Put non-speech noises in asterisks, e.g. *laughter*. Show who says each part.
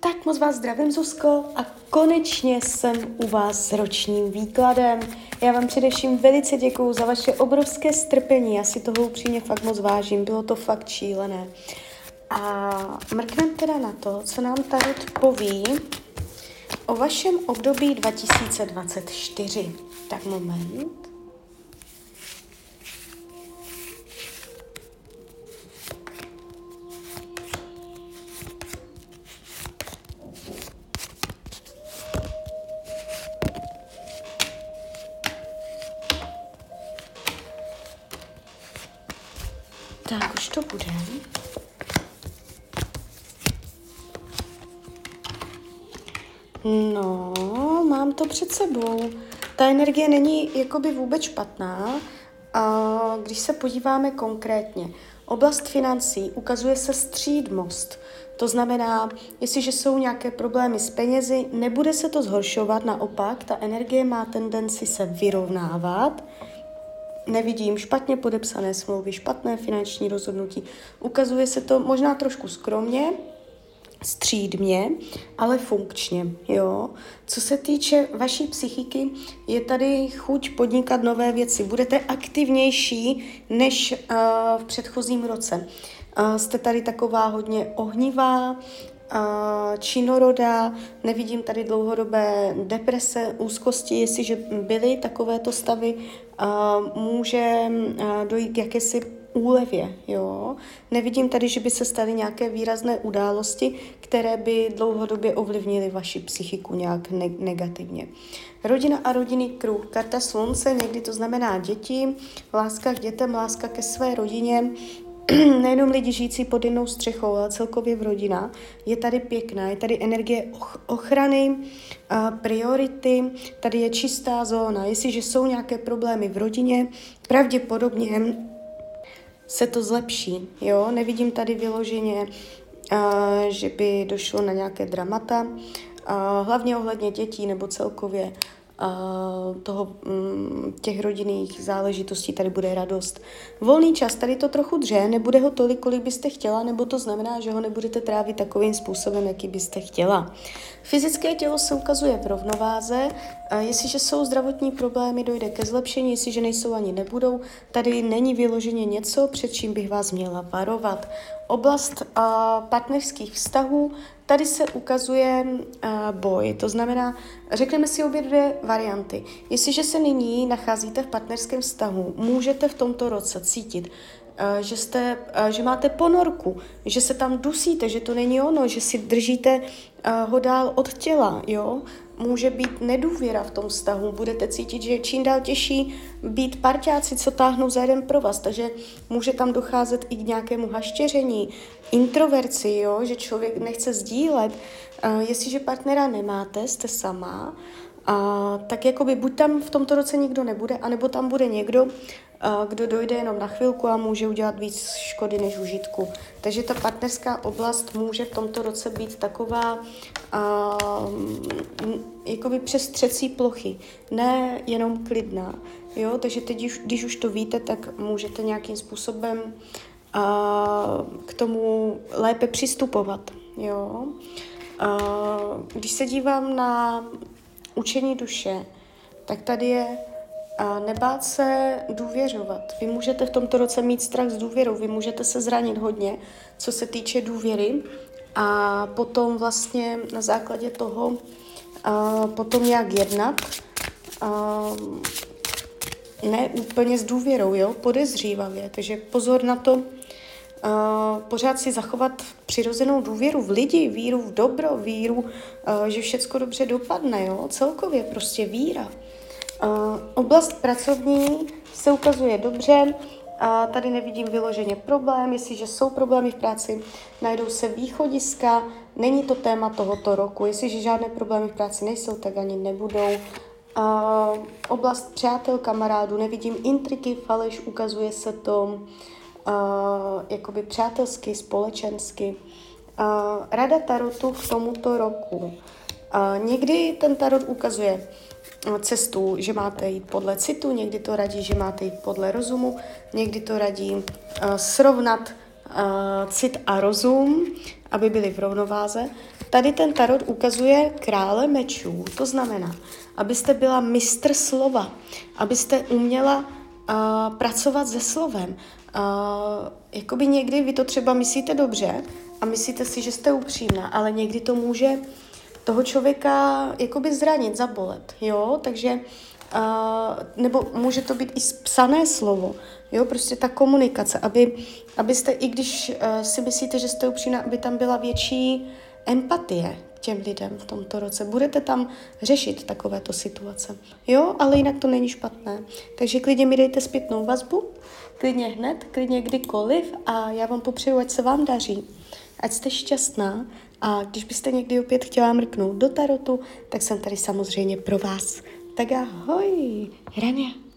Speaker 1: Tak moc vás zdravím, Zuzko, a konečně jsem u vás s ročním výkladem. Já vám především velice děkuju za vaše obrovské strpení, já si toho upřímně fakt moc vážím, bylo to fakt šílené. A mrkneme teda na to, co nám Tarot poví o vašem období 2024. Tak moment. Tak, už to bude. No, mám to před sebou. Ta energie není jakoby vůbec špatná, a když se podíváme konkrétně, oblast financí ukazuje se střídmost. To znamená, jestliže jsou nějaké problémy s penězi, nebude se to zhoršovat, naopak, ta energie má tendenci se vyrovnávat, nevidím špatně podepsané smlouvy, špatné finanční rozhodnutí. Ukazuje se to možná trošku skromně, střídmě, ale funkčně, jo. Co se týče vaší psychiky, je tady chuť podnikat nové věci. Budete aktivnější než uh, v předchozím roce. Uh, jste tady taková hodně ohnivá, činorodá, nevidím tady dlouhodobé deprese, úzkosti, jestliže byly takovéto stavy, může dojít k jakési úlevě, jo. Nevidím tady, že by se staly nějaké výrazné události, které by dlouhodobě ovlivnily vaši psychiku nějak ne- negativně. Rodina a rodinný kruh. Karta slunce, někdy to znamená děti, láska k dětem, láska ke své rodině, *clears throat* nejenom lidi žijící pod jednou střechou, ale celkově v rodina, je tady pěkná, je tady energie ochrany, priority, tady je čistá zóna. Jestliže jsou nějaké problémy v rodině, pravděpodobně se to zlepší. Jo? Nevidím tady vyloženě, že by došlo na nějaké dramata, hlavně ohledně dětí nebo celkově toho, mm, těch rodinných záležitostí tady bude radost. Volný čas, tady to trochu dře, nebude ho tolik, kolik byste chtěla, nebo to znamená, že ho nebudete trávit takovým způsobem, jaký byste chtěla. Fyzické tělo se ukazuje v rovnováze, jestliže jsou zdravotní problémy, dojde ke zlepšení, jestliže nejsou ani nebudou, tady není vyloženě něco, před čím bych vás měla varovat. Oblast partnerských vztahů, Tady se ukazuje boj, to znamená, řekneme si obě dvě varianty. Jestliže se nyní nacházíte v partnerském vztahu, můžete v tomto roce cítit, že, jste, že máte ponorku, že se tam dusíte, že to není ono, že si držíte ho dál od těla, jo? Může být nedůvěra v tom vztahu, budete cítit, že je čím dál těžší být parťáci, co táhnou za jeden pro vás, takže může tam docházet i k nějakému haštěření, introverci, jo? že člověk nechce sdílet. Uh, jestliže partnera nemáte, jste sama, a tak jakoby buď tam v tomto roce nikdo nebude, anebo tam bude někdo, kdo dojde jenom na chvilku a může udělat víc škody než užitku. Takže ta partnerská oblast může v tomto roce být taková uh, jakoby přes třecí plochy, ne jenom klidná. Jo? Takže teď, když už to víte, tak můžete nějakým způsobem uh, k tomu lépe přistupovat. Jo? Uh, když se dívám na učení duše, tak tady je a nebát se důvěřovat. Vy můžete v tomto roce mít strach z důvěrou, vy můžete se zranit hodně, co se týče důvěry a potom vlastně na základě toho a potom jak jednat. A ne úplně s důvěrou, jo, podezřívavě. Takže pozor na to, pořád si zachovat přirozenou důvěru v lidi, víru v dobro, víru, uh, že všecko dobře dopadne, jo, celkově prostě víra. Uh, oblast pracovní se ukazuje dobře, a tady nevidím vyloženě problém, jestliže jsou problémy v práci, najdou se východiska, není to téma tohoto roku, jestliže žádné problémy v práci nejsou, tak ani nebudou. Uh, oblast přátel, kamarádů, nevidím intriky, faleš, ukazuje se to uh, jakoby přátelsky, společensky. Uh, rada tarotu k tomuto roku. Uh, někdy ten tarot ukazuje cestu, že máte jít podle citu, někdy to radí, že máte jít podle rozumu, někdy to radí uh, srovnat cit a rozum, aby byly v rovnováze. Tady ten tarot ukazuje krále mečů, to znamená, abyste byla mistr slova, abyste uměla uh, pracovat se slovem. Uh, jakoby někdy vy to třeba myslíte dobře a myslíte si, že jste upřímná, ale někdy to může toho člověka jakoby zranit, zabolet, jo, takže uh, nebo může to být i psané slovo, jo, prostě ta komunikace, aby, abyste, i když uh, si myslíte, že jste upřímná, aby tam byla větší empatie těm lidem v tomto roce. Budete tam řešit takovéto situace. Jo, ale jinak to není špatné. Takže klidně mi dejte zpětnou vazbu, klidně hned, klidně kdykoliv a já vám popřeju, ať se vám daří, ať jste šťastná a když byste někdy opět chtěla mrknout do tarotu, tak jsem tady samozřejmě pro vás. Tak ahoj, Hrania.